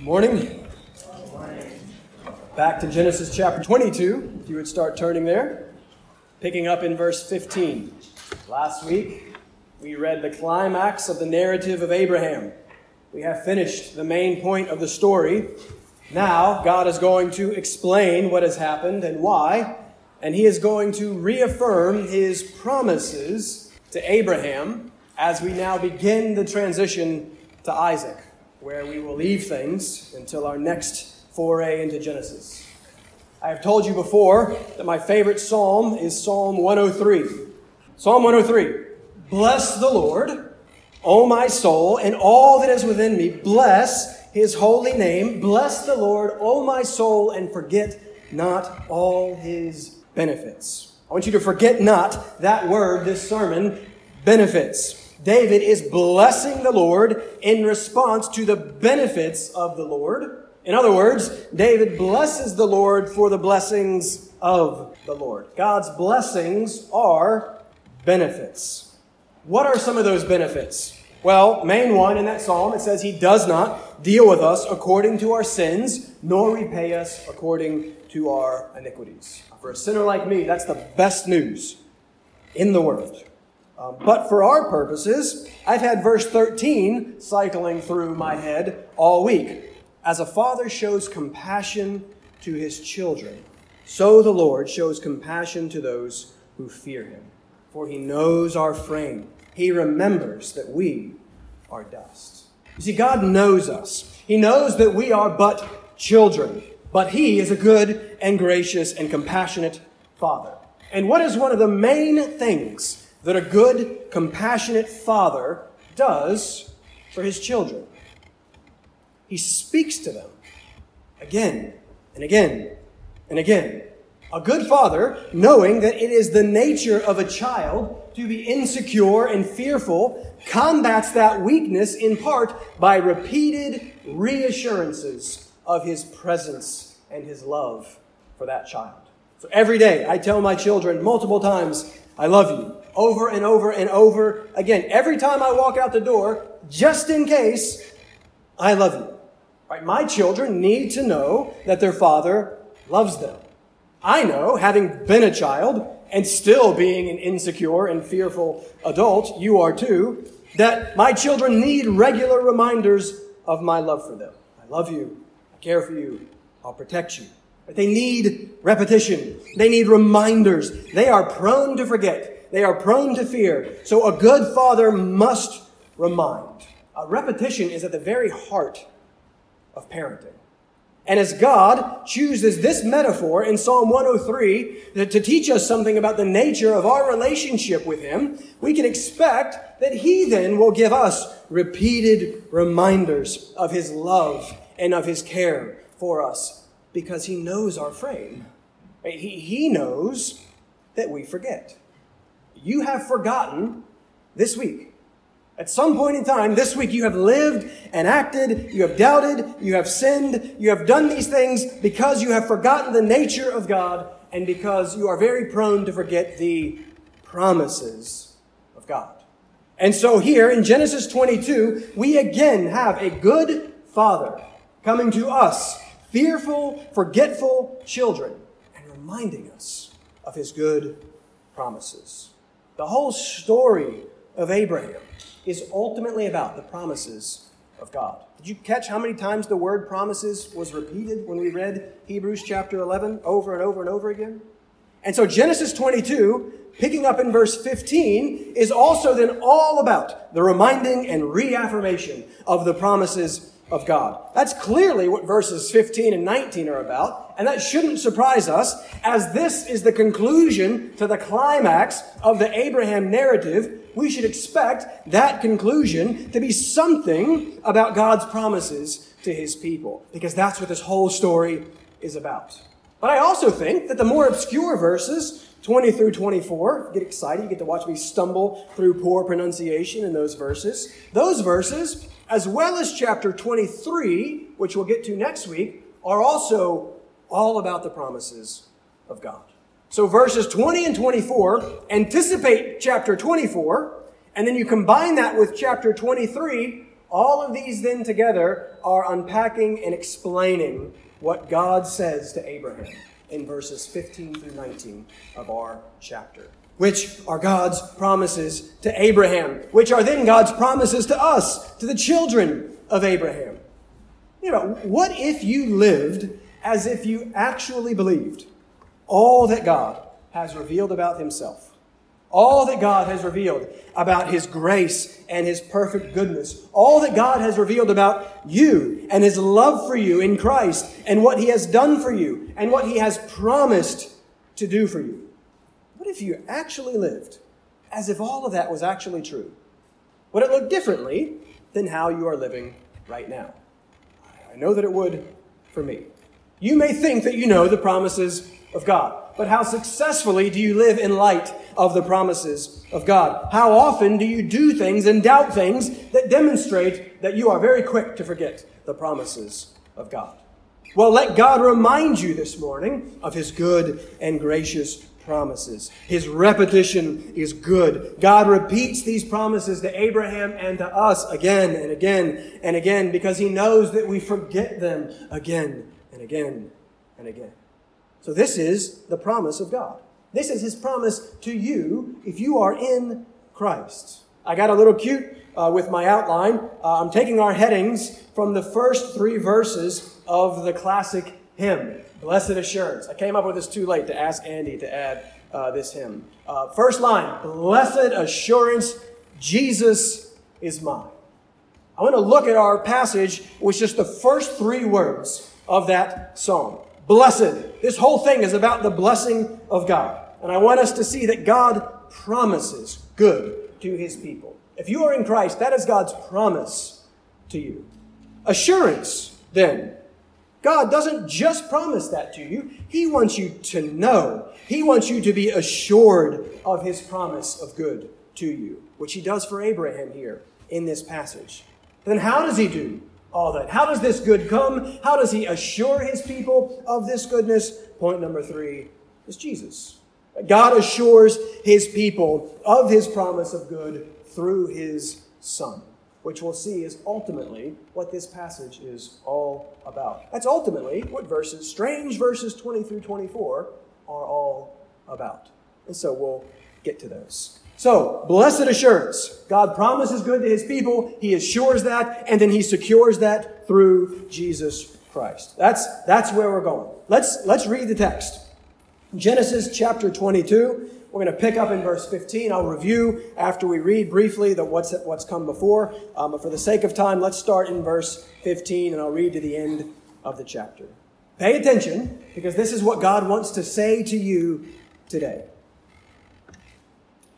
Morning. Back to Genesis chapter 22, if you would start turning there. Picking up in verse 15. Last week, we read the climax of the narrative of Abraham. We have finished the main point of the story. Now, God is going to explain what has happened and why, and He is going to reaffirm His promises to Abraham as we now begin the transition to Isaac where we will leave things until our next foray into Genesis. I have told you before that my favorite psalm is Psalm 103. Psalm 103 Bless the Lord, O my soul, and all that is within me. Bless his holy name. Bless the Lord, O my soul, and forget not all his benefits. I want you to forget not that word, this sermon, benefits. David is blessing the Lord in response to the benefits of the Lord. In other words, David blesses the Lord for the blessings of the Lord. God's blessings are benefits. What are some of those benefits? Well, main one in that psalm, it says, He does not deal with us according to our sins, nor repay us according to our iniquities. For a sinner like me, that's the best news in the world. Um, but for our purposes, I've had verse 13 cycling through my head all week. As a father shows compassion to his children, so the Lord shows compassion to those who fear him. For he knows our frame. He remembers that we are dust. You see, God knows us. He knows that we are but children, but he is a good and gracious and compassionate father. And what is one of the main things that a good, compassionate father does for his children. He speaks to them again and again and again. A good father, knowing that it is the nature of a child to be insecure and fearful, combats that weakness in part by repeated reassurances of his presence and his love for that child. So every day I tell my children multiple times, I love you over and over and over again. Every time I walk out the door, just in case, I love you. Right? My children need to know that their father loves them. I know, having been a child and still being an insecure and fearful adult, you are too, that my children need regular reminders of my love for them. I love you. I care for you. I'll protect you. They need repetition. They need reminders. They are prone to forget. They are prone to fear. So a good father must remind. Uh, repetition is at the very heart of parenting. And as God chooses this metaphor in Psalm 103 to teach us something about the nature of our relationship with Him, we can expect that He then will give us repeated reminders of His love and of His care for us because He knows our frame. He, he knows that we forget you have forgotten this week. At some point in time this week, you have lived and acted, you have doubted, you have sinned, you have done these things because you have forgotten the nature of God and because you are very prone to forget the promises of God. And so here in Genesis 22, we again have a good father coming to us, fearful, forgetful children, and reminding us of his good promises. The whole story of Abraham is ultimately about the promises of God. Did you catch how many times the word promises was repeated when we read Hebrews chapter 11 over and over and over again? And so Genesis 22, picking up in verse 15, is also then all about the reminding and reaffirmation of the promises of God. That's clearly what verses 15 and 19 are about, and that shouldn't surprise us, as this is the conclusion to the climax of the Abraham narrative. We should expect that conclusion to be something about God's promises to his people, because that's what this whole story is about. But I also think that the more obscure verses, 20 through 24, get excited, you get to watch me stumble through poor pronunciation in those verses. Those verses as well as chapter 23, which we'll get to next week, are also all about the promises of God. So verses 20 and 24 anticipate chapter 24, and then you combine that with chapter 23, All of these then together are unpacking and explaining what God says to Abraham in verses 15 through 19 of our chapter, which are God's promises to Abraham, which are then God's promises to us, to the children of Abraham. You know, what if you lived as if you actually believed all that God has revealed about himself? All that God has revealed about His grace and His perfect goodness, all that God has revealed about you and His love for you in Christ and what He has done for you and what He has promised to do for you. What if you actually lived as if all of that was actually true? Would it look differently than how you are living right now? I know that it would for me. You may think that you know the promises of God but how successfully do you live in light of the promises of God? How often do you do things and doubt things that demonstrate that you are very quick to forget the promises of God? Well, let God remind you this morning of His good and gracious promises. His repetition is good. God repeats these promises to Abraham and to us again and again and again because He knows that we forget them again and again and again. So, this is the promise of God. This is his promise to you if you are in Christ. I got a little cute uh, with my outline. Uh, I'm taking our headings from the first three verses of the classic hymn, Blessed Assurance. I came up with this too late to ask Andy to add uh, this hymn. Uh, first line Blessed Assurance, Jesus is mine. I want to look at our passage with just the first three words of that song blessed. This whole thing is about the blessing of God. And I want us to see that God promises good to his people. If you are in Christ, that is God's promise to you. Assurance, then. God doesn't just promise that to you. He wants you to know. He wants you to be assured of his promise of good to you, which he does for Abraham here in this passage. Then how does he do all that. How does this good come? How does he assure his people of this goodness? Point number three is Jesus. God assures his people of his promise of good through his Son, which we'll see is ultimately what this passage is all about. That's ultimately what verses, strange verses 20 through 24, are all about. And so we'll get to those. So, blessed assurance. God promises good to his people. He assures that, and then he secures that through Jesus Christ. That's, that's where we're going. Let's, let's read the text. Genesis chapter 22. We're going to pick up in verse 15. I'll review after we read briefly the what's, what's come before. Um, but for the sake of time, let's start in verse 15 and I'll read to the end of the chapter. Pay attention because this is what God wants to say to you today.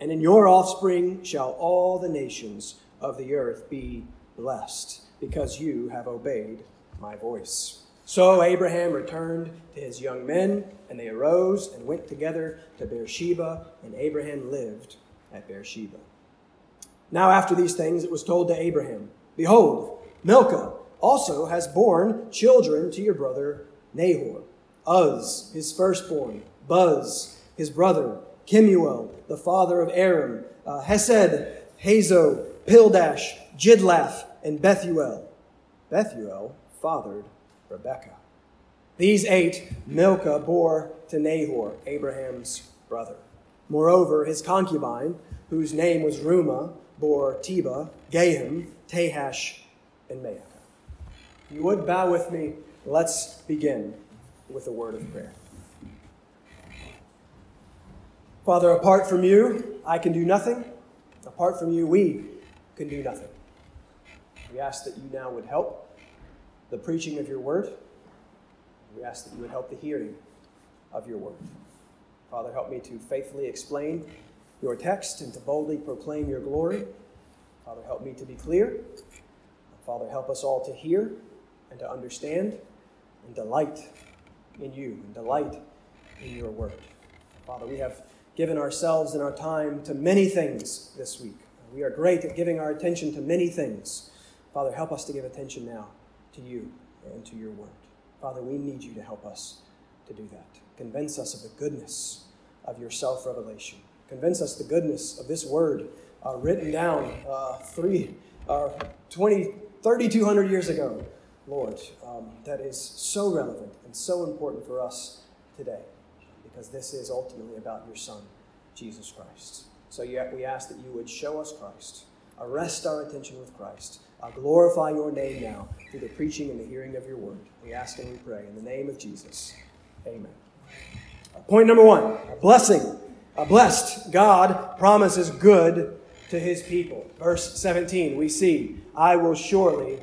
and in your offspring shall all the nations of the earth be blessed, because you have obeyed my voice. So Abraham returned to his young men, and they arose and went together to Beersheba, and Abraham lived at Beersheba. Now, after these things, it was told to Abraham, Behold, Milcah also has borne children to your brother Nahor. Uz, his firstborn, Buz, his brother, Kemuel, the father of Aram, uh, Hesed, Hazo, Pildash, Jidlaph, and Bethuel. Bethuel fathered Rebekah. These eight Milcah bore to Nahor, Abraham's brother. Moreover, his concubine, whose name was Reumah, bore Tebah, Gaham, Tahash, and Maacah. You would bow with me, let's begin with a word of prayer. Father, apart from you, I can do nothing. Apart from you, we can do nothing. We ask that you now would help the preaching of your word. We ask that you would help the hearing of your word. Father, help me to faithfully explain your text and to boldly proclaim your glory. Father, help me to be clear. Father, help us all to hear and to understand and delight in you and delight in your word. Father, we have given ourselves and our time to many things this week. We are great at giving our attention to many things. Father, help us to give attention now to you and to your word. Father, we need you to help us to do that. Convince us of the goodness of your self revelation. Convince us the goodness of this word uh, written down uh, three, uh, 20, 3,200 years ago, Lord, um, that is so relevant and so important for us today because this is ultimately about your Son, Jesus Christ. So yet we ask that you would show us Christ, arrest our attention with Christ, uh, glorify your name now through the preaching and the hearing of your word. We ask and we pray in the name of Jesus. Amen. Uh, point number one a blessing. A blessed God promises good to his people. Verse 17, we see, I will surely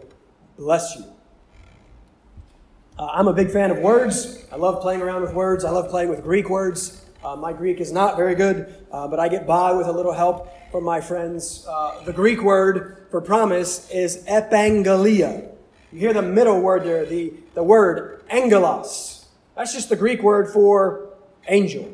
bless you. Uh, I'm a big fan of words. I love playing around with words. I love playing with Greek words. Uh, my Greek is not very good, uh, but I get by with a little help from my friends. Uh, the Greek word for promise is epangelia. You hear the middle word there, the, the word angelos. That's just the Greek word for angel.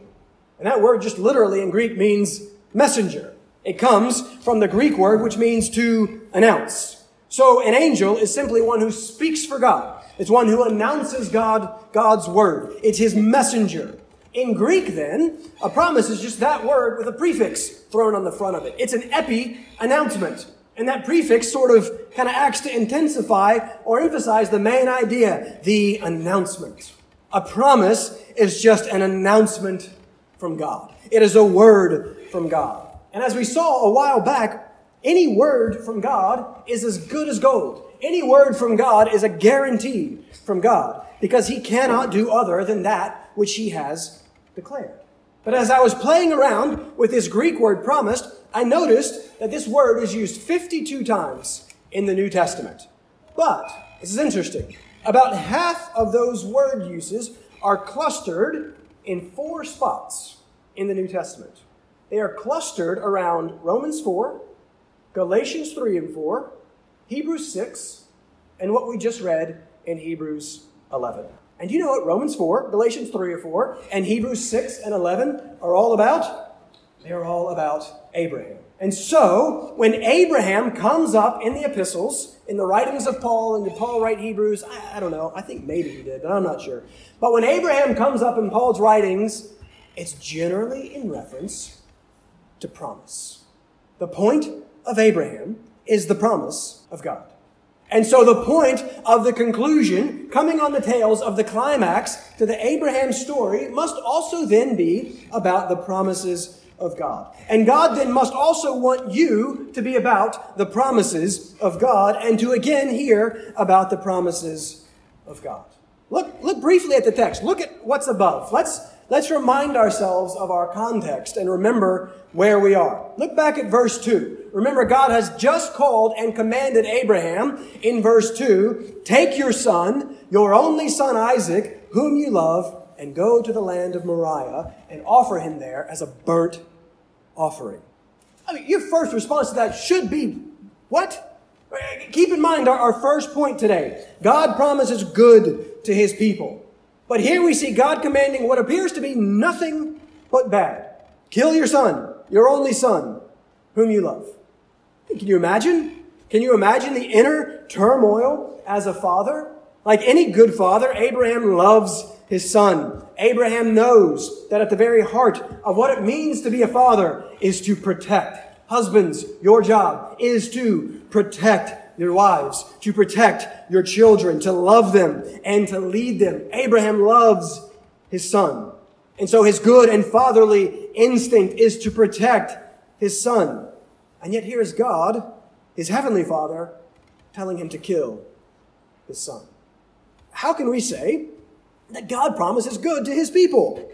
And that word just literally in Greek means messenger. It comes from the Greek word which means to announce. So an angel is simply one who speaks for God. It's one who announces God, God's word. It's his messenger. In Greek, then, a promise is just that word with a prefix thrown on the front of it. It's an epi announcement. And that prefix sort of kind of acts to intensify or emphasize the main idea, the announcement. A promise is just an announcement from God. It is a word from God. And as we saw a while back, any word from God is as good as gold. Any word from God is a guarantee from God because he cannot do other than that which he has declared. But as I was playing around with this Greek word promised, I noticed that this word is used 52 times in the New Testament. But, this is interesting, about half of those word uses are clustered in four spots in the New Testament. They are clustered around Romans 4, Galatians 3 and 4, Hebrews 6, and what we just read in Hebrews 11. And you know what Romans 4, Galatians 3 or 4, and Hebrews 6 and 11 are all about? They are all about Abraham. And so, when Abraham comes up in the epistles, in the writings of Paul, and did Paul write Hebrews? I, I, don't know. I think maybe he did, but I'm not sure. But when Abraham comes up in Paul's writings, it's generally in reference to promise. The point of Abraham is the promise of God. And so the point of the conclusion, coming on the tails of the climax to the Abraham story, must also then be about the promises of God. And God then must also want you to be about the promises of God and to again hear about the promises of God. Look, look briefly at the text. Look at what's above. Let's let's remind ourselves of our context and remember where we are. Look back at verse 2. Remember, God has just called and commanded Abraham in verse 2 take your son, your only son Isaac, whom you love, and go to the land of Moriah and offer him there as a burnt offering. I mean, your first response to that should be, What? Keep in mind our, our first point today. God promises good to his people. But here we see God commanding what appears to be nothing but bad. Kill your son, your only son, whom you love. Can you imagine? Can you imagine the inner turmoil as a father? Like any good father, Abraham loves his son. Abraham knows that at the very heart of what it means to be a father is to protect. Husbands, your job is to protect your wives, to protect your children, to love them and to lead them. Abraham loves his son. And so his good and fatherly instinct is to protect his son. And yet here is God, his heavenly father, telling him to kill his son. How can we say that God promises good to his people?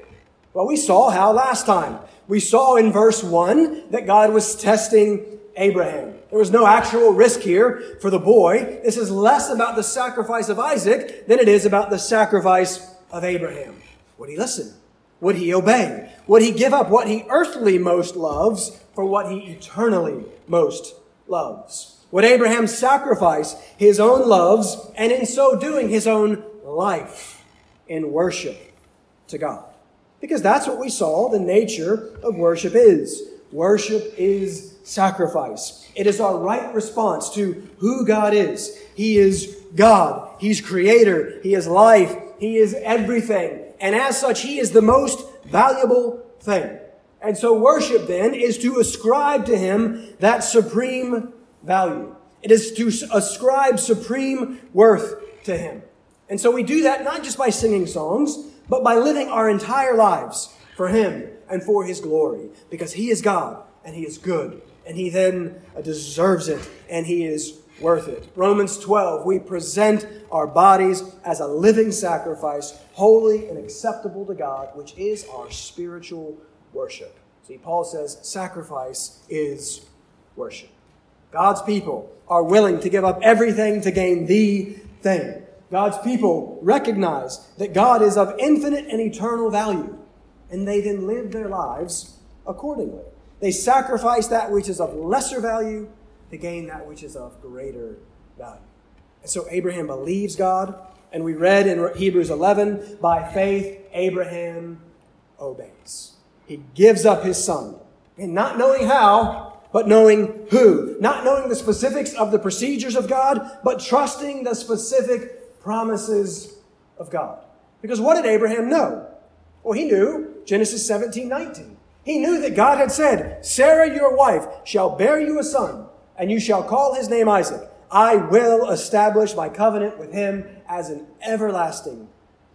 Well, we saw how last time. We saw in verse 1 that God was testing Abraham. There was no actual risk here for the boy. This is less about the sacrifice of Isaac than it is about the sacrifice of Abraham. Would he listen? Would he obey? Would he give up what he earthly most loves for what he eternally most loves? Would Abraham sacrifice his own loves and in so doing his own life in worship to God? Because that's what we saw the nature of worship is. Worship is sacrifice. It is our right response to who God is. He is God. He's creator. He is life. He is everything. And as such, He is the most valuable thing. And so worship then is to ascribe to Him that supreme value. It is to ascribe supreme worth to Him. And so we do that not just by singing songs, but by living our entire lives for Him and for His glory. Because He is God and He is good and He then deserves it and He is worth it. Romans 12, we present our bodies as a living sacrifice, holy and acceptable to God, which is our spiritual worship. See, Paul says sacrifice is worship. God's people are willing to give up everything to gain the thing. God's people recognize that God is of infinite and eternal value, and they then live their lives accordingly. They sacrifice that which is of lesser value to gain that which is of greater value. And so Abraham believes God, and we read in Hebrews 11 by faith, Abraham obeys. He gives up his son, and not knowing how, but knowing who. Not knowing the specifics of the procedures of God, but trusting the specific promises of God. Because what did Abraham know? Well, he knew Genesis 17 19. He knew that God had said, Sarah, your wife, shall bear you a son and you shall call his name Isaac. I will establish my covenant with him as an everlasting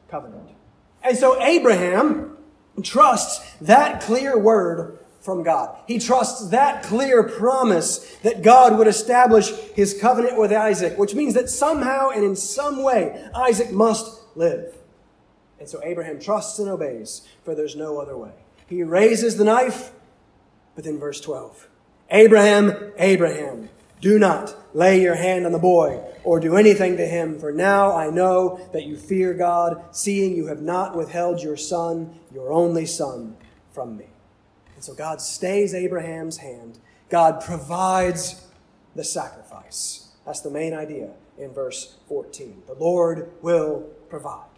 covenant. And so Abraham trusts that clear word from God. He trusts that clear promise that God would establish his covenant with Isaac, which means that somehow and in some way Isaac must live. And so Abraham trusts and obeys, for there's no other way. He raises the knife, but then verse 12 Abraham, Abraham, do not lay your hand on the boy or do anything to him, for now I know that you fear God, seeing you have not withheld your son, your only son, from me. And so God stays Abraham's hand. God provides the sacrifice. That's the main idea in verse 14. The Lord will provide.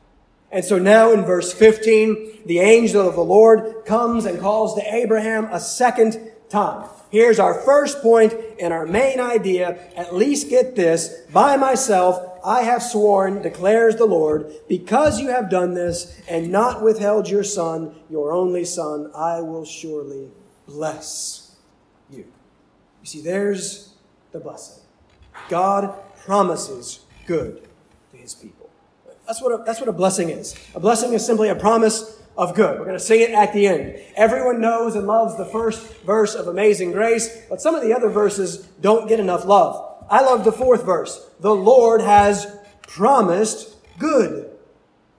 And so now in verse 15, the angel of the Lord comes and calls to Abraham a second time. Here's our first point and our main idea. At least get this. By myself, I have sworn, declares the Lord, because you have done this and not withheld your son, your only son, I will surely bless you. You see, there's the blessing. God promises good to his people. That's what a, that's what a blessing is. A blessing is simply a promise of good. We're going to sing it at the end. Everyone knows and loves the first verse of Amazing Grace, but some of the other verses don't get enough love. I love the fourth verse. The Lord has promised good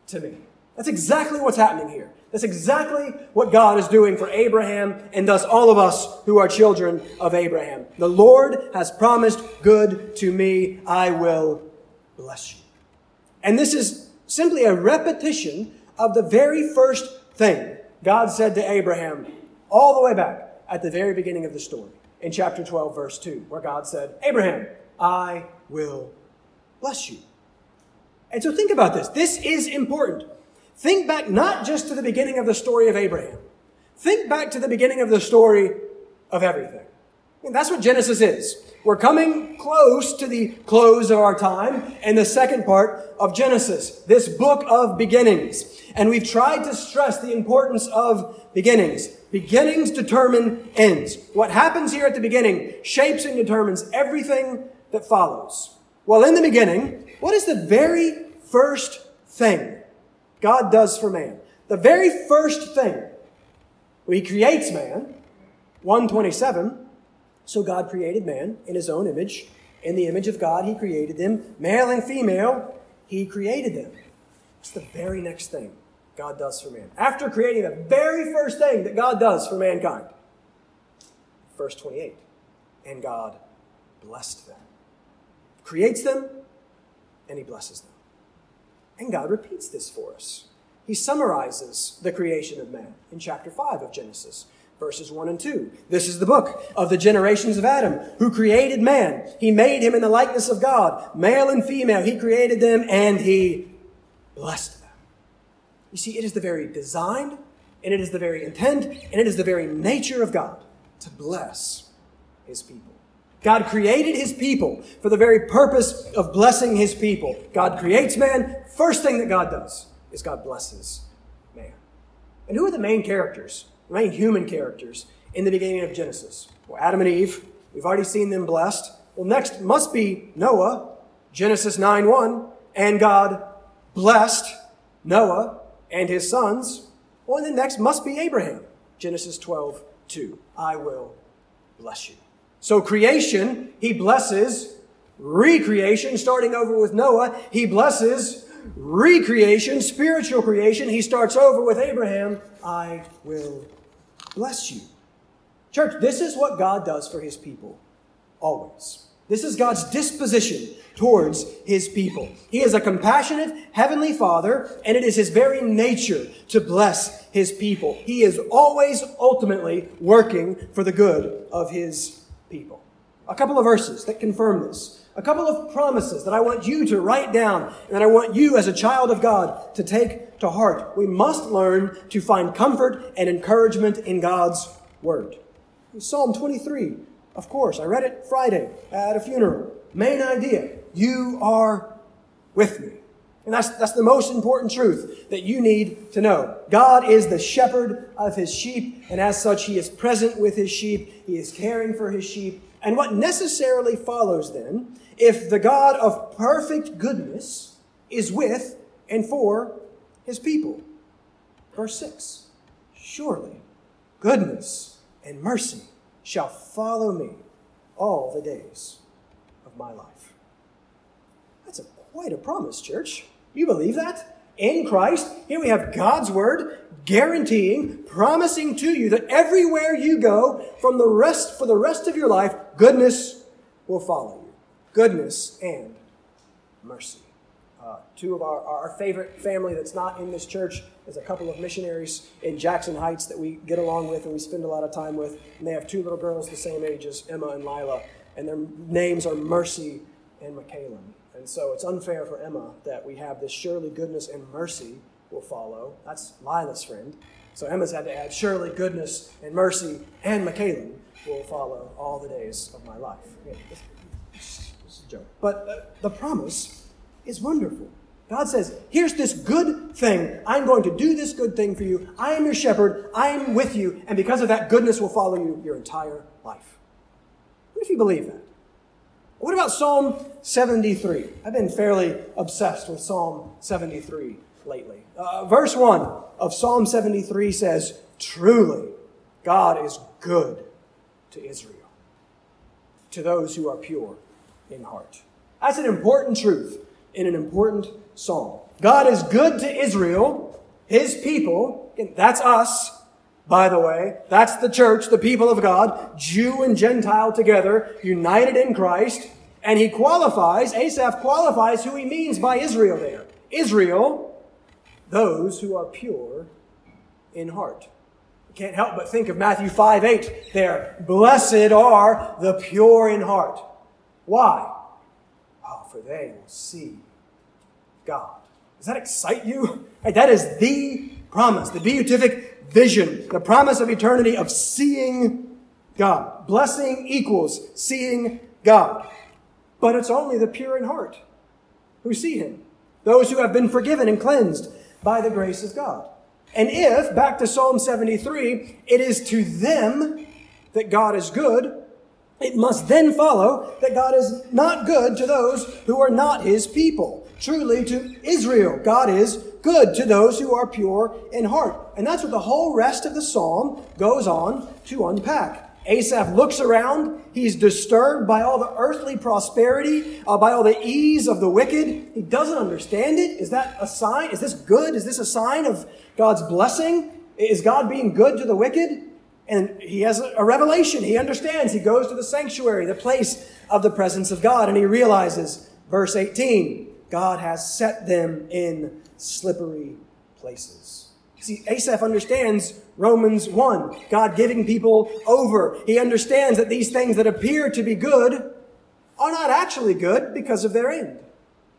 to me. That's exactly what's happening here. That's exactly what God is doing for Abraham and thus all of us who are children of Abraham. The Lord has promised good to me. I will bless you. And this is simply a repetition of the very first thing God said to Abraham all the way back at the very beginning of the story in chapter 12, verse 2, where God said, Abraham, I will bless you. And so think about this. This is important. Think back not just to the beginning of the story of Abraham. Think back to the beginning of the story of everything. And that's what Genesis is. We're coming close to the close of our time in the second part of Genesis, this book of beginnings. And we've tried to stress the importance of beginnings. Beginnings determine ends. What happens here at the beginning shapes and determines everything that follows. Well, in the beginning, what is the very first thing God does for man? The very first thing. Well, he creates man. 127 so God created man in his own image. In the image of God, he created them. Male and female, he created them. It's the very next thing God does for man. After creating the very first thing that God does for mankind. Verse 28. And God blessed them. Creates them, and he blesses them. And God repeats this for us. He summarizes the creation of man in chapter 5 of Genesis verses 1 and 2. This is the book of the generations of Adam, who created man. He made him in the likeness of God. Male and female, he created them and he blessed them. You see, it is the very design, and it is the very intent, and it is the very nature of God to bless his people. God created his people for the very purpose of blessing his people. God creates man. First thing that God does is God blesses man. And who are the main characters, the main human characters in the beginning of Genesis? Well, Adam and Eve. We've already seen them blessed. Well, next must be Noah, Genesis 9 1. And God blessed Noah and his sons. Well, and then next must be Abraham, Genesis 12 2. I will bless you. So creation, he blesses. Recreation, starting over with Noah, he blesses. Recreation, spiritual creation, he starts over with Abraham. I will bless you. Church, this is what God does for his people. Always. This is God's disposition towards his people. He is a compassionate heavenly father, and it is his very nature to bless his people. He is always ultimately working for the good of his people. A couple of verses that confirm this. A couple of promises that I want you to write down and that I want you as a child of God to take to heart. We must learn to find comfort and encouragement in God's Word. Psalm 23, of course, I read it Friday at a funeral. Main idea, you are with me. And that's, that's the most important truth that you need to know. God is the shepherd of his sheep, and as such, he is present with his sheep. He is caring for his sheep. And what necessarily follows then, if the God of perfect goodness is with and for his people? Verse 6 Surely goodness and mercy shall follow me all the days of my life. That's a, quite a promise, church. You believe that? In Christ, here we have God's word guaranteeing, promising to you that everywhere you go from the rest for the rest of your life, goodness will follow you. Goodness and mercy. Uh, two of our, our favorite family that's not in this church is a couple of missionaries in Jackson Heights that we get along with and we spend a lot of time with. And they have two little girls the same age as Emma and Lila. And their names are Mercy and Michaela. And so it's unfair for Emma that we have this surely goodness and mercy will follow. That's Lila's friend. So Emma's had to add surely goodness and mercy and Michaela will follow all the days of my life. Yeah, is a joke. But uh, the promise is wonderful. God says, here's this good thing. I'm going to do this good thing for you. I am your shepherd. I am with you. And because of that, goodness will follow you your entire life. What if you believe that? What about Psalm 73? I've been fairly obsessed with Psalm 73 lately. Uh, verse 1 of Psalm 73 says, Truly, God is good to Israel, to those who are pure in heart. That's an important truth in an important psalm. God is good to Israel, his people, that's us, by the way. That's the church, the people of God, Jew and Gentile together, united in Christ. And he qualifies, Asaph qualifies who he means by Israel there. Israel, those who are pure in heart. You can't help but think of Matthew 5 8 there. Blessed are the pure in heart. Why? Oh, for they will see God. Does that excite you? that is the promise, the beatific vision, the promise of eternity of seeing God. Blessing equals seeing God. But it's only the pure in heart who see him, those who have been forgiven and cleansed by the grace of God. And if, back to Psalm 73, it is to them that God is good, it must then follow that God is not good to those who are not his people. Truly, to Israel, God is good to those who are pure in heart. And that's what the whole rest of the psalm goes on to unpack. Asaph looks around. He's disturbed by all the earthly prosperity, uh, by all the ease of the wicked. He doesn't understand it. Is that a sign? Is this good? Is this a sign of God's blessing? Is God being good to the wicked? And he has a revelation. He understands. He goes to the sanctuary, the place of the presence of God, and he realizes, verse 18, God has set them in slippery places. See, Asaph understands Romans 1, God giving people over. He understands that these things that appear to be good are not actually good because of their end.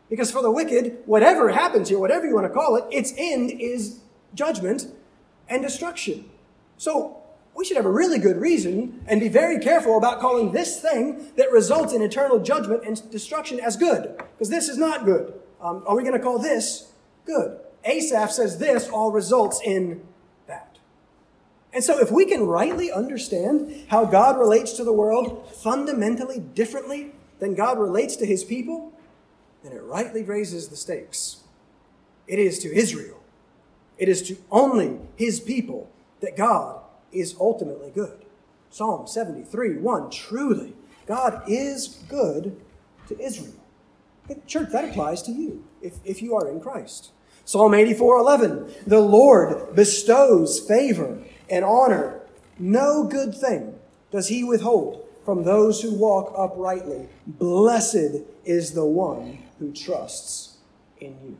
Because for the wicked, whatever happens here, whatever you want to call it, its end is judgment and destruction. So we should have a really good reason and be very careful about calling this thing that results in eternal judgment and destruction as good. Because this is not good. Um, are we going to call this good? Asaph says this all results in that. And so, if we can rightly understand how God relates to the world fundamentally differently than God relates to his people, then it rightly raises the stakes. It is to Israel, it is to only his people that God is ultimately good. Psalm 73 1 Truly, God is good to Israel. Church, that applies to you if, if you are in Christ. Psalm 84 11. The Lord bestows favor and honor. No good thing does he withhold from those who walk uprightly. Blessed is the one who trusts in you.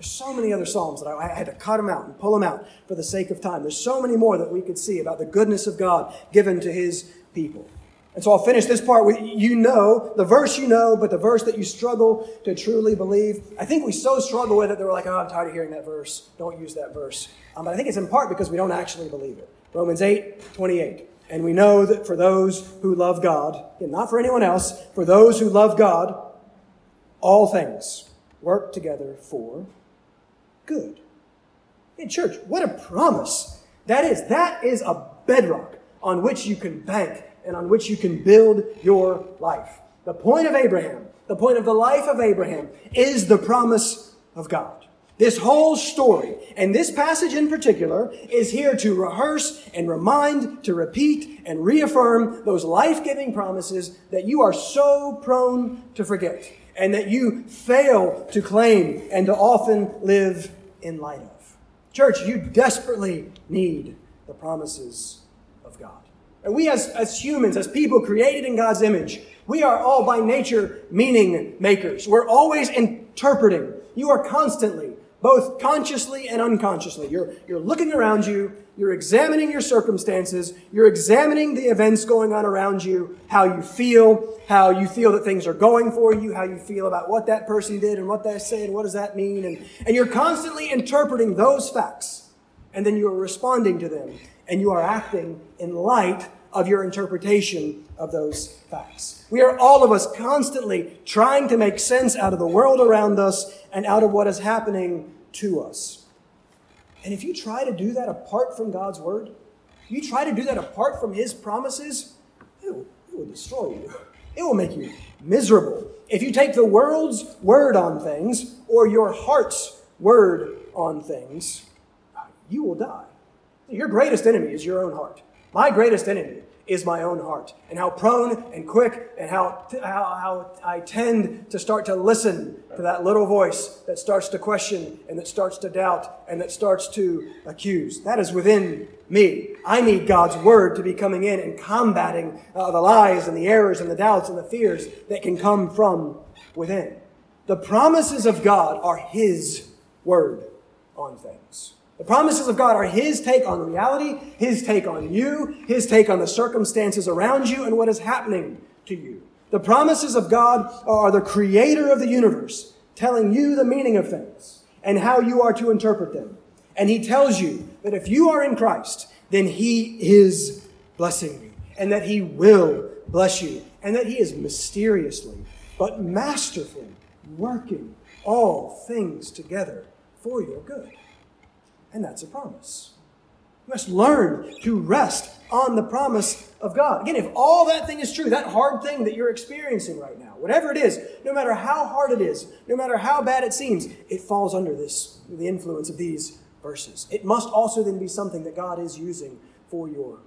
There's so many other Psalms that I, I had to cut them out and pull them out for the sake of time. There's so many more that we could see about the goodness of God given to his people. And so I'll finish this part with you know, the verse you know, but the verse that you struggle to truly believe. I think we so struggle with it that we're like, oh, I'm tired of hearing that verse. Don't use that verse. Um, but I think it's in part because we don't actually believe it. Romans 8, 28. And we know that for those who love God, and not for anyone else, for those who love God, all things work together for good. In church, what a promise that is. That is a bedrock on which you can bank and on which you can build your life. The point of Abraham, the point of the life of Abraham, is the promise of God. This whole story, and this passage in particular, is here to rehearse and remind, to repeat and reaffirm those life giving promises that you are so prone to forget and that you fail to claim and to often live in light of. Church, you desperately need the promises of God. And we as, as humans, as people created in God's image, we are all by nature meaning makers. We're always interpreting. You are constantly, both consciously and unconsciously. You're, you're looking around you, you're examining your circumstances, you're examining the events going on around you, how you feel, how you feel that things are going for you, how you feel about what that person did and what they said, what does that mean. And, and you're constantly interpreting those facts. And then you are responding to them and you are acting in light of your interpretation of those facts. We are all of us constantly trying to make sense out of the world around us and out of what is happening to us. And if you try to do that apart from God's word, you try to do that apart from His promises, it will, it will destroy you. It will make you miserable. If you take the world's word on things or your heart's word on things, you will die. Your greatest enemy is your own heart. My greatest enemy is my own heart, and how prone and quick, and how, how, how I tend to start to listen to that little voice that starts to question, and that starts to doubt, and that starts to accuse. That is within me. I need God's word to be coming in and combating uh, the lies and the errors and the doubts and the fears that can come from within. The promises of God are His word on things. The promises of God are His take on reality, His take on you, His take on the circumstances around you and what is happening to you. The promises of God are the creator of the universe, telling you the meaning of things and how you are to interpret them. And He tells you that if you are in Christ, then He is blessing you and that He will bless you and that He is mysteriously but masterfully working all things together for your good. And that's a promise. You must learn to rest on the promise of God. Again, if all that thing is true, that hard thing that you're experiencing right now, whatever it is, no matter how hard it is, no matter how bad it seems, it falls under this, the influence of these verses. It must also then be something that God is using for your.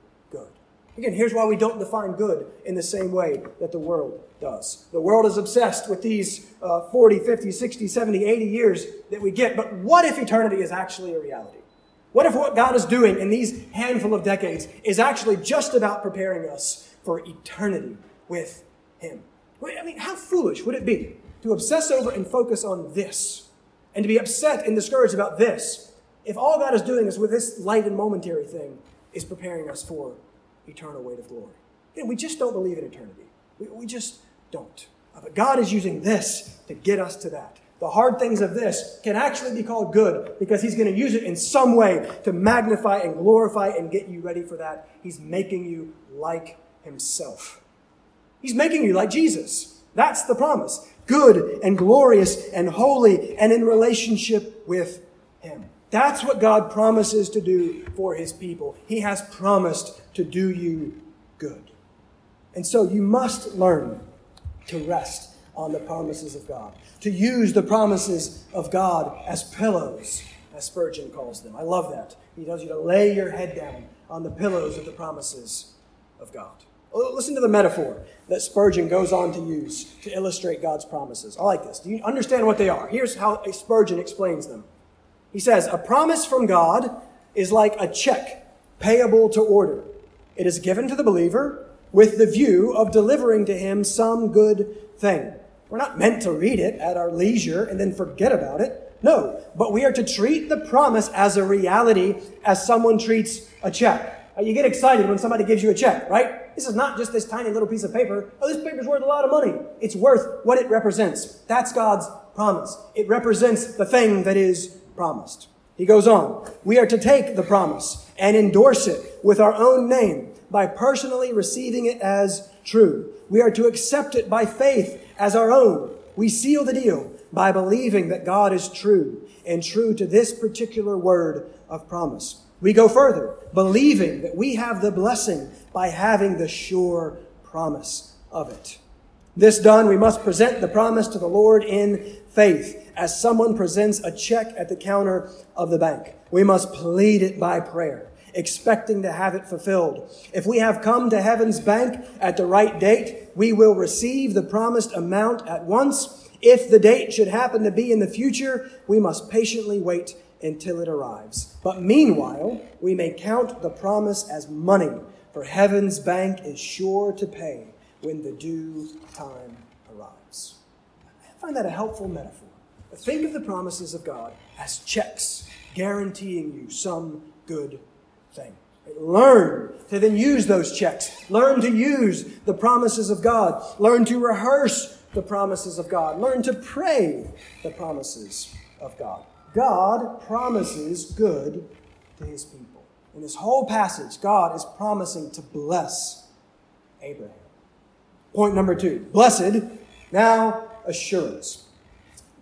Again, here's why we don't define good in the same way that the world does. The world is obsessed with these uh, 40, 50, 60, 70, 80 years that we get. But what if eternity is actually a reality? What if what God is doing in these handful of decades is actually just about preparing us for eternity with Him? I mean, how foolish would it be to obsess over and focus on this and to be upset and discouraged about this if all God is doing is with this light and momentary thing, is preparing us for eternal weight of glory. You know, we just don't believe in eternity. We, we just don't. Uh, but God is using this to get us to that. The hard things of this can actually be called good because He's going to use it in some way to magnify and glorify and get you ready for that. He's making you like Himself. He's making you like Jesus. That's the promise. Good and glorious and holy and in relationship with Him. That's what God promises to do for His people. He has promised to do you good. And so you must learn to rest on the promises of God, to use the promises of God as pillows, as Spurgeon calls them. I love that. He tells you to lay your head down on the pillows of the promises of God. Oh, listen to the metaphor that Spurgeon goes on to use to illustrate God's promises. I like this. Do you understand what they are? Here's how Spurgeon explains them. He says, A promise from God is like a check payable to order. It is given to the believer with the view of delivering to him some good thing. We're not meant to read it at our leisure and then forget about it. No, but we are to treat the promise as a reality as someone treats a check. Uh, you get excited when somebody gives you a check, right? This is not just this tiny little piece of paper. Oh, this paper's worth a lot of money. It's worth what it represents. That's God's promise. It represents the thing that is promised. He goes on. We are to take the promise and endorse it with our own name by personally receiving it as true. We are to accept it by faith as our own. We seal the deal by believing that God is true and true to this particular word of promise. We go further, believing that we have the blessing by having the sure promise of it. This done, we must present the promise to the Lord in faith as someone presents a check at the counter of the bank. We must plead it by prayer expecting to have it fulfilled. If we have come to heaven's bank at the right date, we will receive the promised amount at once. If the date should happen to be in the future, we must patiently wait until it arrives. But meanwhile, we may count the promise as money, for heaven's bank is sure to pay when the due time arrives. I find that a helpful metaphor. Think of the promises of God as checks guaranteeing you some good thing. Learn to then use those checks. Learn to use the promises of God. Learn to rehearse the promises of God. Learn to pray the promises of God. God promises good to his people. In this whole passage, God is promising to bless Abraham. Point number two blessed, now assurance.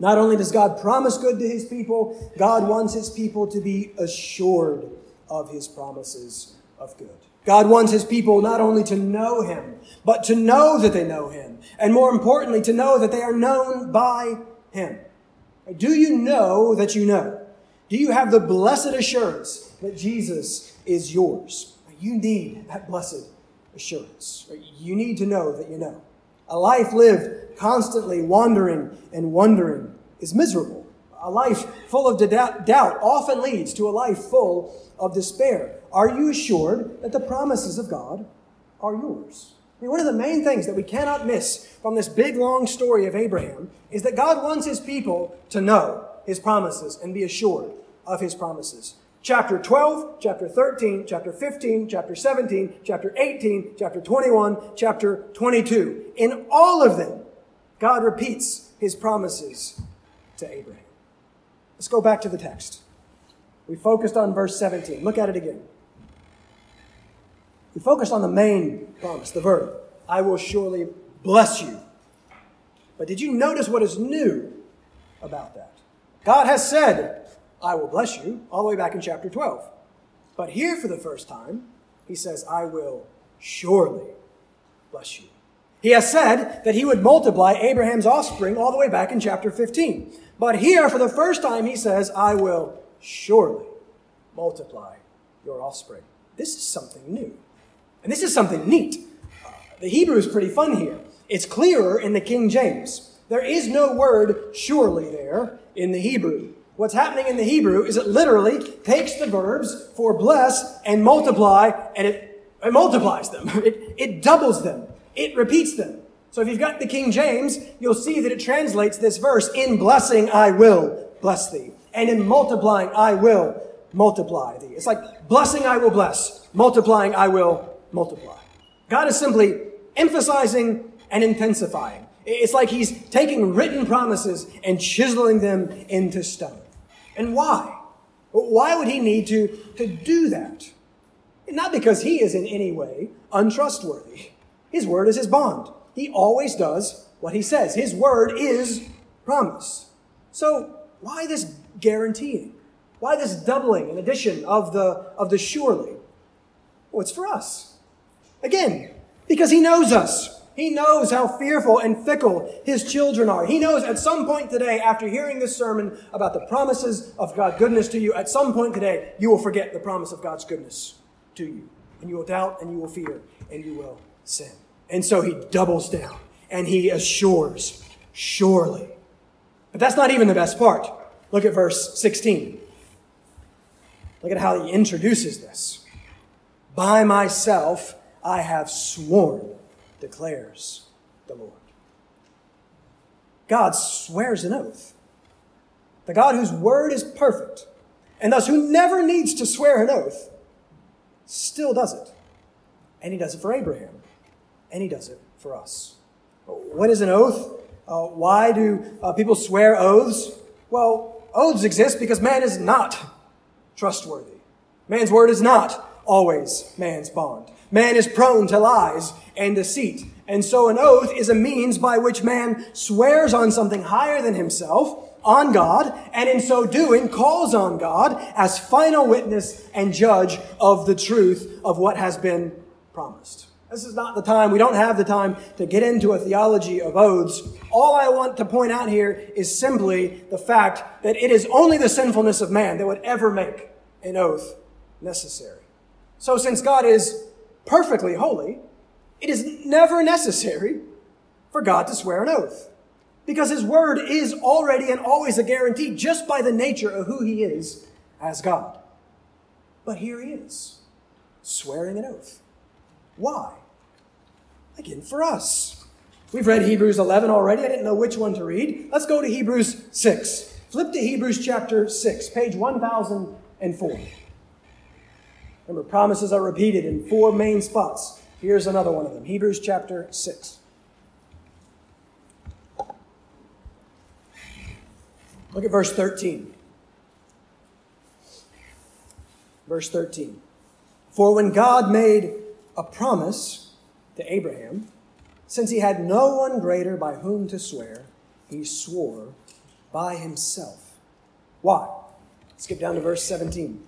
Not only does God promise good to his people, God wants his people to be assured of his promises of good. God wants his people not only to know him, but to know that they know him. And more importantly, to know that they are known by him. Do you know that you know? Do you have the blessed assurance that Jesus is yours? You need that blessed assurance. You need to know that you know. A life lived constantly wandering and wondering is miserable. A life full of doubt often leads to a life full of despair. Are you assured that the promises of God are yours? I mean, one of the main things that we cannot miss from this big long story of Abraham is that God wants his people to know his promises and be assured of his promises. Chapter 12, chapter 13, chapter 15, chapter 17, chapter 18, chapter 21, chapter 22. In all of them, God repeats his promises to Abraham. Let's go back to the text. We focused on verse 17. Look at it again. We focused on the main promise, the verb I will surely bless you. But did you notice what is new about that? God has said, I will bless you, all the way back in chapter 12. But here, for the first time, he says, I will surely bless you. He has said that he would multiply Abraham's offspring all the way back in chapter 15. But here, for the first time, he says, I will surely multiply your offspring. This is something new. And this is something neat. The Hebrew is pretty fun here. It's clearer in the King James. There is no word surely there in the Hebrew. What's happening in the Hebrew is it literally takes the verbs for bless and multiply and it, it multiplies them. It, it doubles them. It repeats them. So if you've got the King James, you'll see that it translates this verse, in blessing I will bless thee. And in multiplying I will multiply thee. It's like blessing I will bless, multiplying I will multiply. God is simply emphasizing and intensifying. It's like he's taking written promises and chiseling them into stone. And why? Why would he need to, to do that? Not because he is in any way untrustworthy. His word is his bond. He always does what he says. His word is promise. So why this guaranteeing? Why this doubling and addition of the, of the surely? Well, it's for us. Again, because he knows us. He knows how fearful and fickle his children are. He knows at some point today, after hearing this sermon about the promises of God's goodness to you, at some point today, you will forget the promise of God's goodness to you. And you will doubt and you will fear and you will sin. And so he doubles down and he assures, surely. But that's not even the best part. Look at verse 16. Look at how he introduces this. By myself I have sworn declares the Lord. God swears an oath. The God whose word is perfect, and thus who never needs to swear an oath, still does it. And he does it for Abraham, and he does it for us. What is an oath? Uh, why do uh, people swear oaths? Well, oaths exist because man is not trustworthy. Man's word is not always man's bond. Man is prone to lies and deceit. And so an oath is a means by which man swears on something higher than himself, on God, and in so doing calls on God as final witness and judge of the truth of what has been promised. This is not the time, we don't have the time to get into a theology of oaths. All I want to point out here is simply the fact that it is only the sinfulness of man that would ever make an oath necessary. So since God is perfectly holy, it is never necessary for God to swear an oath. Because his word is already and always a guarantee just by the nature of who he is as God. But here he is, swearing an oath. Why? Again, for us. We've read Hebrews 11 already. I didn't know which one to read. Let's go to Hebrews 6. Flip to Hebrews chapter 6, page 1004. Remember, promises are repeated in four main spots. Here's another one of them Hebrews chapter 6. Look at verse 13. Verse 13. For when God made a promise to Abraham, since he had no one greater by whom to swear, he swore by himself. Why? Skip down to verse 17.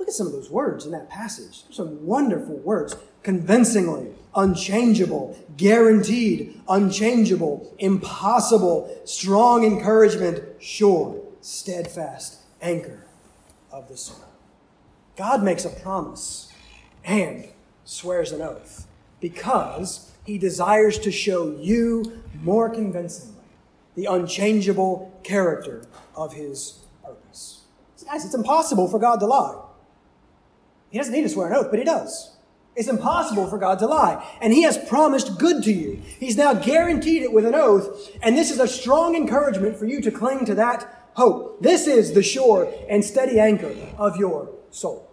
Look at some of those words in that passage. Some wonderful words. Convincingly, unchangeable, guaranteed, unchangeable, impossible, strong encouragement, sure, steadfast anchor of the soul. God makes a promise and swears an oath because he desires to show you more convincingly the unchangeable character of his purpose. Guys, it's impossible for God to lie. He doesn't need to swear an oath, but he does. It's impossible for God to lie. And he has promised good to you. He's now guaranteed it with an oath. And this is a strong encouragement for you to cling to that hope. This is the sure and steady anchor of your soul.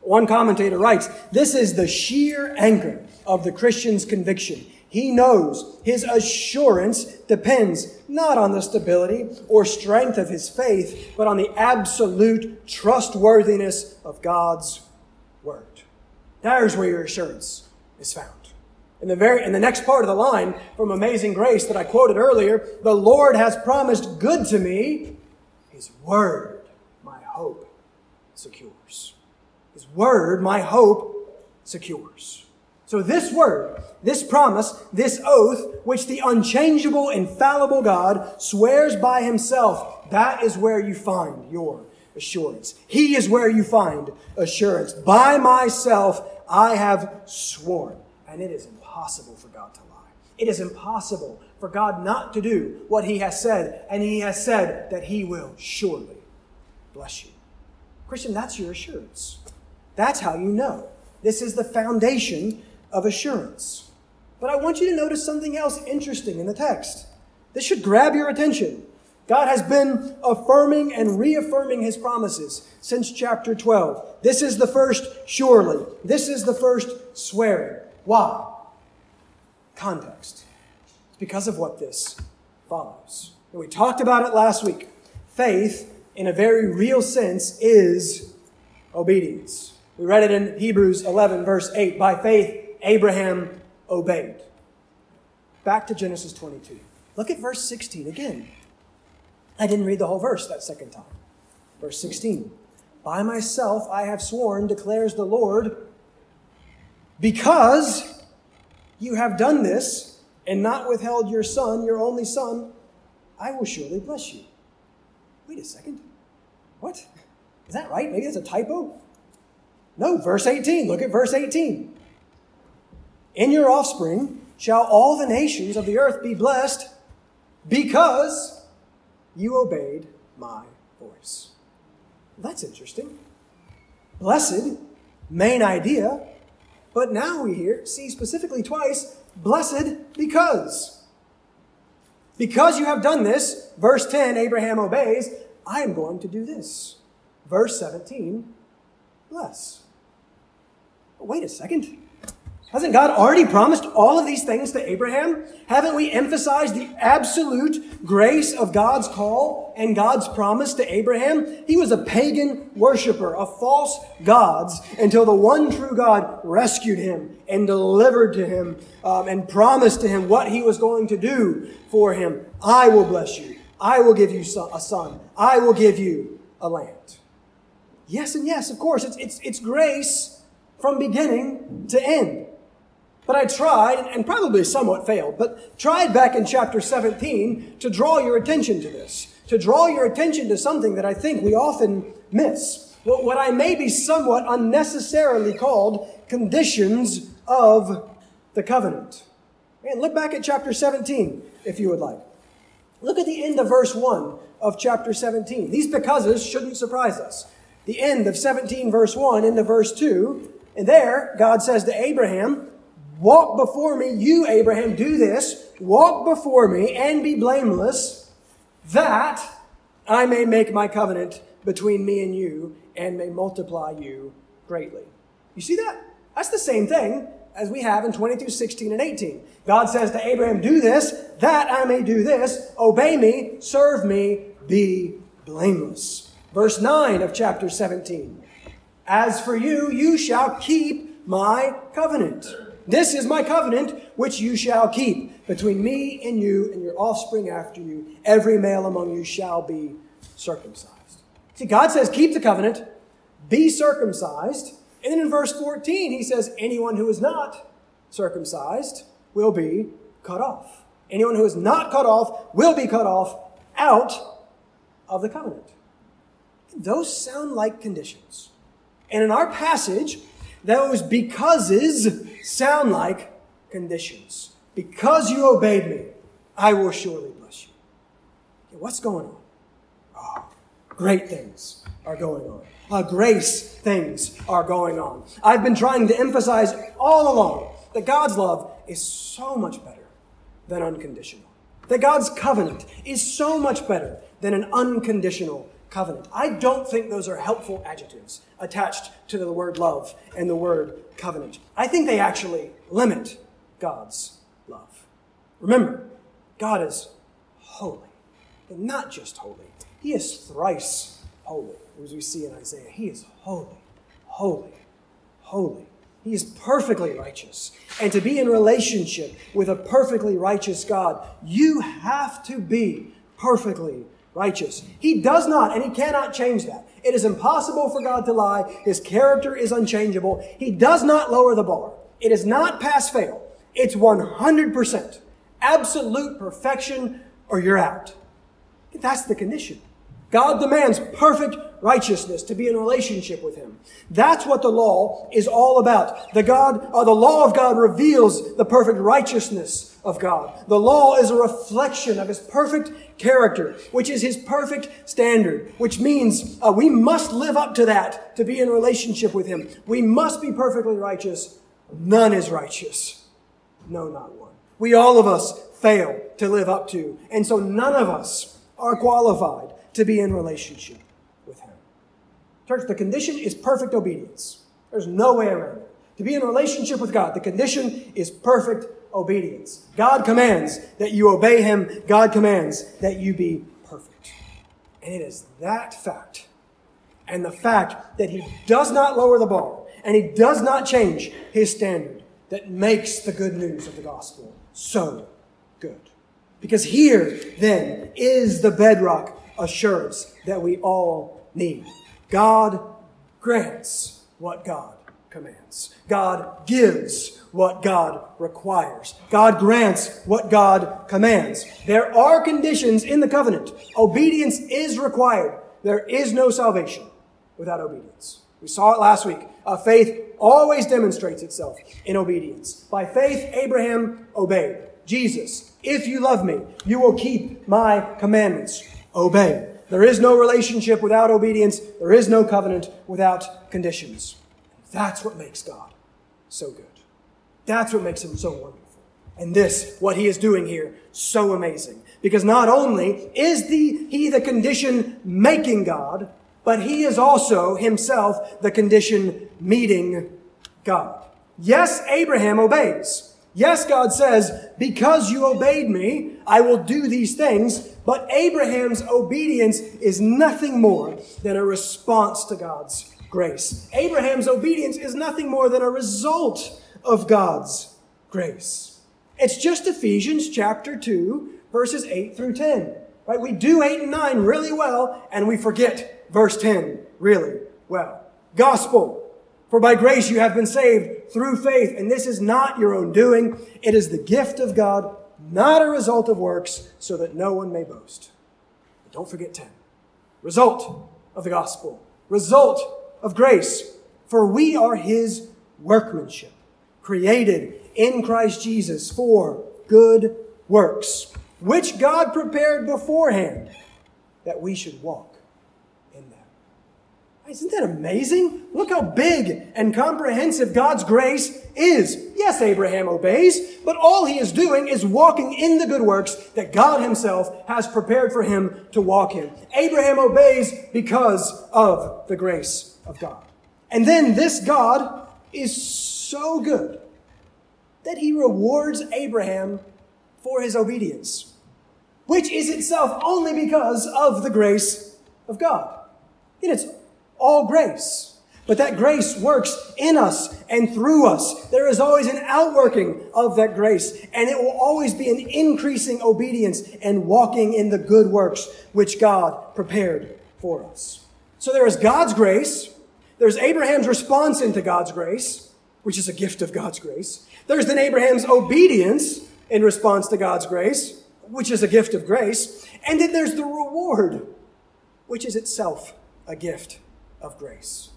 One commentator writes, this is the sheer anchor of the Christian's conviction. He knows his assurance depends not on the stability or strength of his faith, but on the absolute trustworthiness of God's there's where your assurance is found. In the very, in the next part of the line from Amazing Grace that I quoted earlier, the Lord has promised good to me. His word, my hope, secures. His word, my hope, secures. So this word, this promise, this oath, which the unchangeable, infallible God swears by himself, that is where you find your assurance. He is where you find assurance. By myself I have sworn. And it is impossible for God to lie. It is impossible for God not to do what He has said. And He has said that He will surely bless you. Christian, that's your assurance. That's how you know. This is the foundation of assurance. But I want you to notice something else interesting in the text. This should grab your attention. God has been affirming and reaffirming his promises since chapter 12. This is the first surely. This is the first swearing. Why? Context. It's because of what this follows. We talked about it last week. Faith, in a very real sense, is obedience. We read it in Hebrews 11, verse 8. By faith, Abraham obeyed. Back to Genesis 22. Look at verse 16 again. I didn't read the whole verse that second time. Verse 16. By myself I have sworn, declares the Lord, because you have done this and not withheld your son, your only son, I will surely bless you. Wait a second. What? Is that right? Maybe that's a typo? No, verse 18. Look at verse 18. In your offspring shall all the nations of the earth be blessed because you obeyed my voice. That's interesting. Blessed, main idea, but now we hear, see specifically twice, blessed because. Because you have done this, verse 10, Abraham obeys, I am going to do this. Verse 17, bless. But wait a second. Hasn't God already promised all of these things to Abraham? Haven't we emphasized the absolute grace of God's call and God's promise to Abraham? He was a pagan worshiper of false gods until the one true God rescued him and delivered to him um, and promised to him what he was going to do for him. I will bless you. I will give you a son. I will give you a land. Yes and yes, of course. It's, it's, it's grace from beginning to end. But I tried, and probably somewhat failed, but tried back in chapter 17 to draw your attention to this, to draw your attention to something that I think we often miss. What I may be somewhat unnecessarily called conditions of the covenant. And look back at chapter 17, if you would like. Look at the end of verse 1 of chapter 17. These becauses shouldn't surprise us. The end of 17, verse 1, into verse 2, and there, God says to Abraham, Walk before me, you, Abraham, do this. Walk before me and be blameless, that I may make my covenant between me and you and may multiply you greatly. You see that? That's the same thing as we have in 22, 16, and 18. God says to Abraham, Do this, that I may do this. Obey me, serve me, be blameless. Verse 9 of chapter 17. As for you, you shall keep my covenant. This is my covenant which you shall keep between me and you and your offspring after you. Every male among you shall be circumcised. See, God says, keep the covenant, be circumcised. And then in verse 14, he says, anyone who is not circumcised will be cut off. Anyone who is not cut off will be cut off out of the covenant. Those sound like conditions. And in our passage, those becauses sound like conditions. Because you obeyed me, I will surely bless you. Okay, what's going on? Oh, great things are going on. Uh, grace things are going on. I've been trying to emphasize all along that God's love is so much better than unconditional. That God's covenant is so much better than an unconditional covenant. I don't think those are helpful adjectives attached to the word love and the word covenant. I think they actually limit God's love. Remember, God is holy, but not just holy, He is thrice holy, as we see in Isaiah. He is holy, holy, holy. He is perfectly righteous. And to be in relationship with a perfectly righteous God, you have to be perfectly righteous. He does not, and he cannot change that. It is impossible for God to lie. His character is unchangeable. He does not lower the bar. It is not pass fail. It's 100%. Absolute perfection or you're out. That's the condition. God demands perfect righteousness, to be in relationship with Him. That's what the law is all about. The God, uh, the law of God reveals the perfect righteousness of God. The law is a reflection of His perfect character, which is His perfect standard, which means uh, we must live up to that to be in relationship with Him. We must be perfectly righteous. None is righteous. No, not one. We all of us fail to live up to. And so none of us are qualified to be in relationship with Him. Church, the condition is perfect obedience. There's no way around it. To be in relationship with God, the condition is perfect obedience. God commands that you obey Him. God commands that you be perfect. And it is that fact and the fact that He does not lower the bar and He does not change His standard that makes the good news of the gospel so good. Because here, then, is the bedrock assurance that we all need. God grants what God commands. God gives what God requires. God grants what God commands. There are conditions in the covenant. Obedience is required. There is no salvation without obedience. We saw it last week. Faith always demonstrates itself in obedience. By faith, Abraham obeyed. Jesus, if you love me, you will keep my commandments. Obey. There is no relationship without obedience. There is no covenant without conditions. That's what makes God so good. That's what makes him so wonderful. And this, what he is doing here, so amazing. Because not only is the, he the condition making God, but he is also himself the condition meeting God. Yes, Abraham obeys. Yes, God says, because you obeyed me, I will do these things. But Abraham's obedience is nothing more than a response to God's grace. Abraham's obedience is nothing more than a result of God's grace. It's just Ephesians chapter 2, verses 8 through 10. Right? We do 8 and 9 really well, and we forget verse 10 really well. Gospel. For by grace you have been saved through faith, and this is not your own doing. It is the gift of God, not a result of works, so that no one may boast. But don't forget 10. Result of the gospel. Result of grace. For we are his workmanship, created in Christ Jesus for good works, which God prepared beforehand that we should walk in them. isn't that amazing? Look how big and comprehensive God's grace is. Yes, Abraham obeys, but all he is doing is walking in the good works that God himself has prepared for him to walk in. Abraham obeys because of the grace of God. And then this God is so good that he rewards Abraham for his obedience, which is itself only because of the grace of God. And it's all grace. But that grace works in us and through us. There is always an outworking of that grace, and it will always be an increasing obedience and walking in the good works which God prepared for us. So there is God's grace. There's Abraham's response into God's grace, which is a gift of God's grace. There's then Abraham's obedience in response to God's grace, which is a gift of grace. And then there's the reward, which is itself a gift of grace.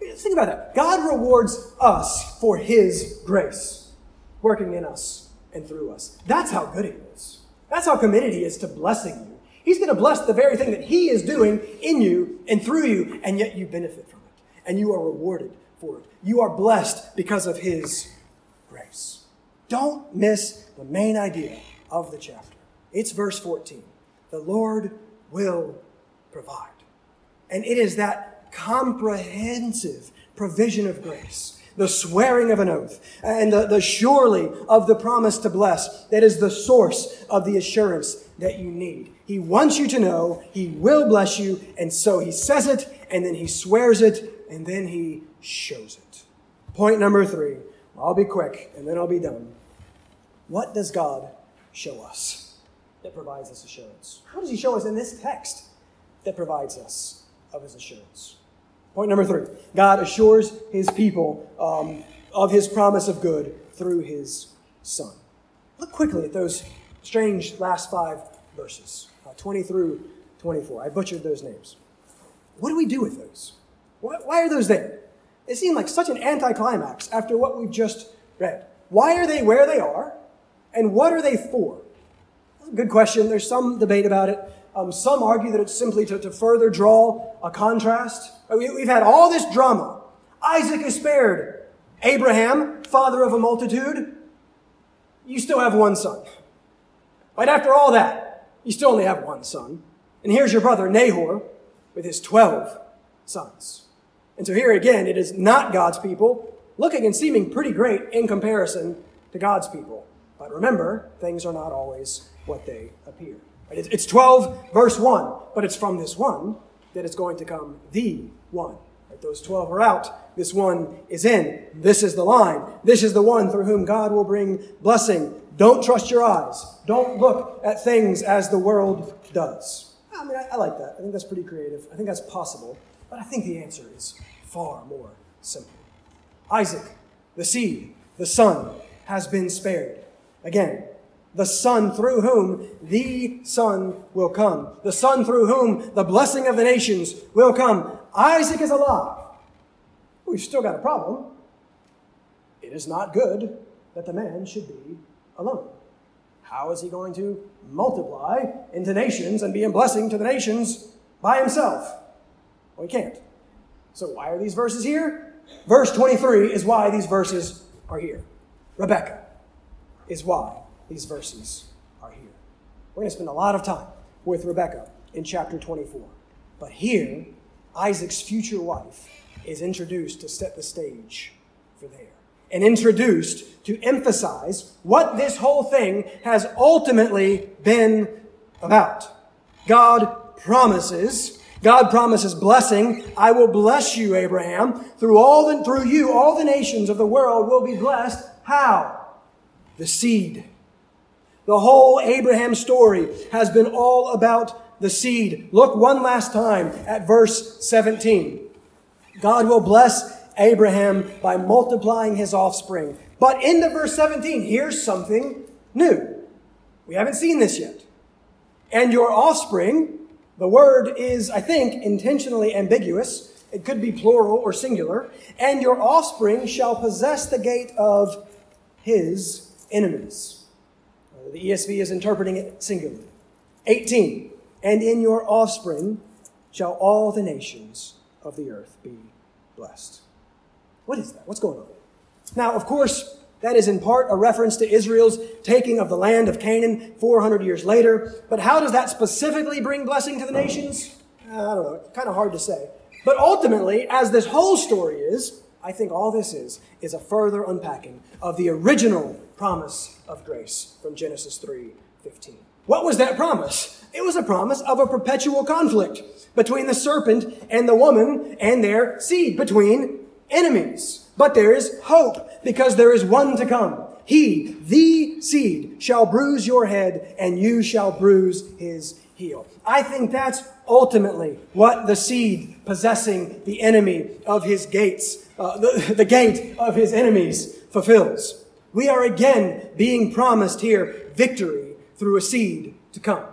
Think about that. God rewards us for His grace, working in us and through us. That's how good He is. That's how committed He is to blessing you. He's going to bless the very thing that He is doing in you and through you, and yet you benefit from it. And you are rewarded for it. You are blessed because of His grace. Don't miss the main idea of the chapter. It's verse 14. The Lord will provide. And it is that comprehensive provision of grace, the swearing of an oath, and the, the surely of the promise to bless that is the source of the assurance that you need. He wants you to know He will bless you, and so He says it, and then He swears it, and then He shows it. Point number three. I'll be quick, and then I'll be done. What does God show us that provides us assurance? How does He show us in this text that provides us of His assurance? Point number three God assures his people um, of his promise of good through his Son. Look quickly at those strange last five verses uh, 20 through 24. I butchered those names. what do we do with those? Why, why are those there? They seem like such an anticlimax after what we've just read. Why are they where they are? And what are they for? Good question. There's some debate about it. Um, some argue that it's simply to, to further draw a contrast. We, we've had all this drama. Isaac is spared. Abraham, father of a multitude, you still have one son. Right after all that, you still only have one son. And here's your brother Nahor with his 12 sons. And so here again, it is not God's people, looking and seeming pretty great in comparison to God's people. But remember, things are not always what they appear. It's 12 verse 1, but it's from this one that it's going to come the one. Those 12 are out. This one is in. This is the line. This is the one through whom God will bring blessing. Don't trust your eyes. Don't look at things as the world does. I mean, I, I like that. I think that's pretty creative. I think that's possible. But I think the answer is far more simple. Isaac, the seed, the son, has been spared. Again, the Son through whom the Son will come. The Son through whom the blessing of the nations will come. Isaac is alive. We've still got a problem. It is not good that the man should be alone. How is he going to multiply into nations and be a blessing to the nations by himself? Well, he can't. So why are these verses here? Verse 23 is why these verses are here. Rebecca is why these verses are here. We're going to spend a lot of time with Rebecca in chapter 24. But here, Isaac's future wife is introduced to set the stage for there and introduced to emphasize what this whole thing has ultimately been about. God promises God promises blessing. I will bless you, Abraham. Through all the, through you, all the nations of the world will be blessed. How? The seed the whole Abraham story has been all about the seed. Look one last time at verse 17. God will bless Abraham by multiplying his offspring. But into verse 17, here's something new. We haven't seen this yet. And your offspring, the word is, I think, intentionally ambiguous. It could be plural or singular. And your offspring shall possess the gate of his enemies. The ESV is interpreting it singularly. 18. And in your offspring shall all the nations of the earth be blessed. What is that? What's going on? Now, of course, that is in part a reference to Israel's taking of the land of Canaan 400 years later. But how does that specifically bring blessing to the nations? Uh, I don't know. Kind of hard to say. But ultimately, as this whole story is, I think all this is, is a further unpacking of the original promise of grace from Genesis 3:15. What was that promise? It was a promise of a perpetual conflict between the serpent and the woman and their seed, between enemies. But there is hope because there is one to come. He, the seed, shall bruise your head and you shall bruise his heel. I think that's ultimately what the seed possessing the enemy of his gates, uh, the, the gate of his enemies fulfills. We are again being promised here victory through a seed to come,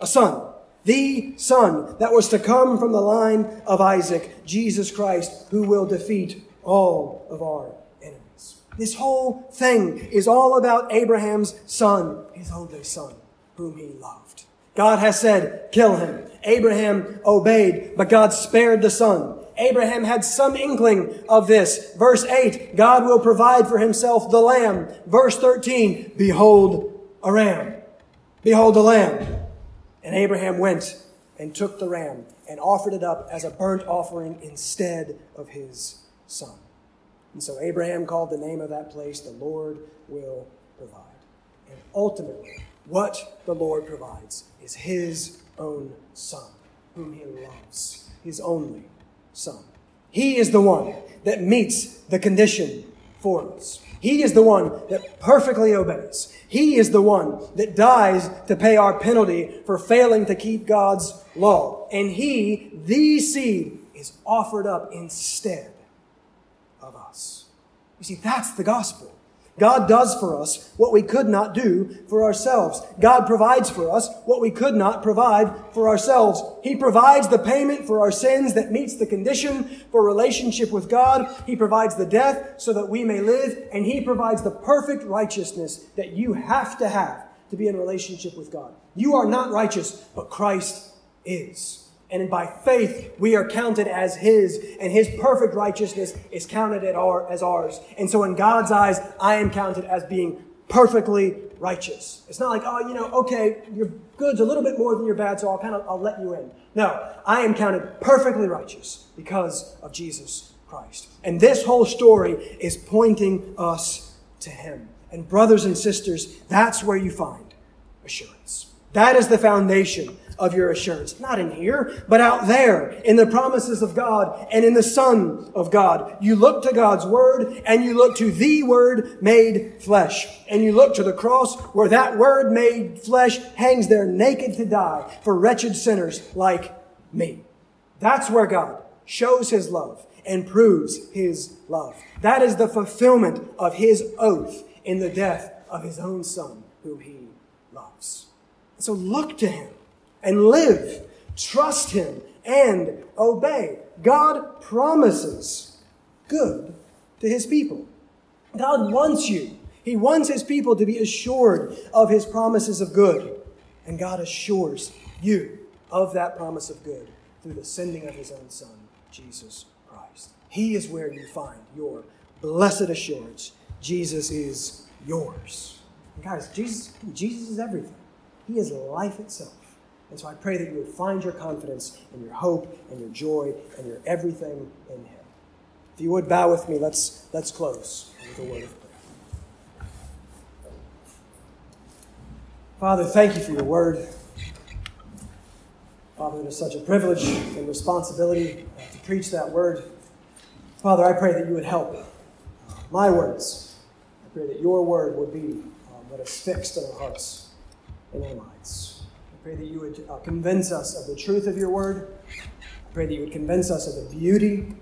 a son. The son that was to come from the line of Isaac, Jesus Christ, who will defeat all of our enemies. This whole thing is all about Abraham's son, his only son, whom he loved. God has said, kill him. Abraham obeyed, but God spared the son. Abraham had some inkling of this. Verse 8, God will provide for himself the lamb. Verse 13, behold a ram. Behold a lamb. And Abraham went and took the ram and offered it up as a burnt offering instead of his son. And so Abraham called the name of that place, the Lord will provide. And ultimately, what the Lord provides is his own son, whom he loves, his only son. He is the one that meets the condition for us. He is the one that perfectly obeys. He is the one that dies to pay our penalty for failing to keep God's law. And He, the seed, is offered up instead of us. You see, that's the gospel. God does for us what we could not do for ourselves. God provides for us what we could not provide for ourselves. He provides the payment for our sins that meets the condition for relationship with God. He provides the death so that we may live, and He provides the perfect righteousness that you have to have to be in relationship with God. You are not righteous, but Christ is. And by faith, we are counted as His, and His perfect righteousness is counted as ours. And so, in God's eyes, I am counted as being perfectly righteous. It's not like, oh, you know, okay, your good's a little bit more than your bad, so I'll kind of I'll let you in. No, I am counted perfectly righteous because of Jesus Christ. And this whole story is pointing us to Him. And brothers and sisters, that's where you find assurance. That is the foundation of your assurance. Not in here, but out there in the promises of God and in the Son of God. You look to God's Word and you look to the Word made flesh. And you look to the cross where that Word made flesh hangs there naked to die for wretched sinners like me. That's where God shows His love and proves His love. That is the fulfillment of His oath in the death of His own Son, whom He loves. So look to Him and live. Trust Him and obey. God promises good to His people. God wants you. He wants His people to be assured of His promises of good. And God assures you of that promise of good through the sending of His own Son, Jesus Christ. He is where you find your blessed assurance. Jesus is yours. And guys, Jesus, Jesus is everything. He is life itself. And so I pray that you would find your confidence and your hope and your joy and your everything in Him. If you would bow with me, let's, let's close with a word of prayer. Father, thank you for your word. Father, it is such a privilege and responsibility to preach that word. Father, I pray that you would help my words. I pray that your word would be um, what is fixed in our hearts and our minds pray that you would uh, convince us of the truth of your word. I pray that you would convince us of the beauty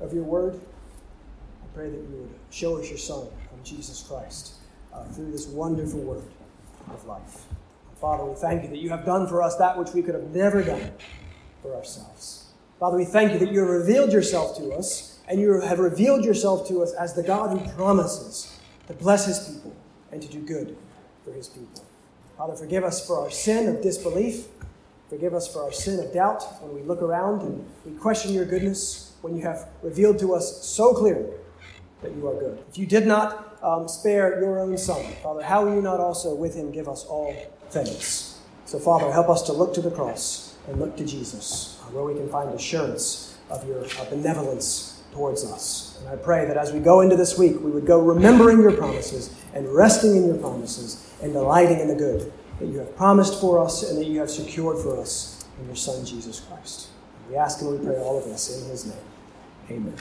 of your word. I pray that you would show us your Son, Jesus Christ, uh, through this wonderful word of life. Father, we thank you that you have done for us that which we could have never done for ourselves. Father, we thank you that you have revealed yourself to us, and you have revealed yourself to us as the God who promises to bless his people and to do good for his people. Father, forgive us for our sin of disbelief. Forgive us for our sin of doubt when we look around and we question your goodness, when you have revealed to us so clearly that you are good. If you did not um, spare your own Son, Father, how will you not also with him give us all things? So, Father, help us to look to the cross and look to Jesus, uh, where we can find assurance of your uh, benevolence towards us. And I pray that as we go into this week, we would go remembering your promises and resting in your promises and delighting in the good that you have promised for us and that you have secured for us in your Son, Jesus Christ. We ask and we pray all of this in his name. Amen.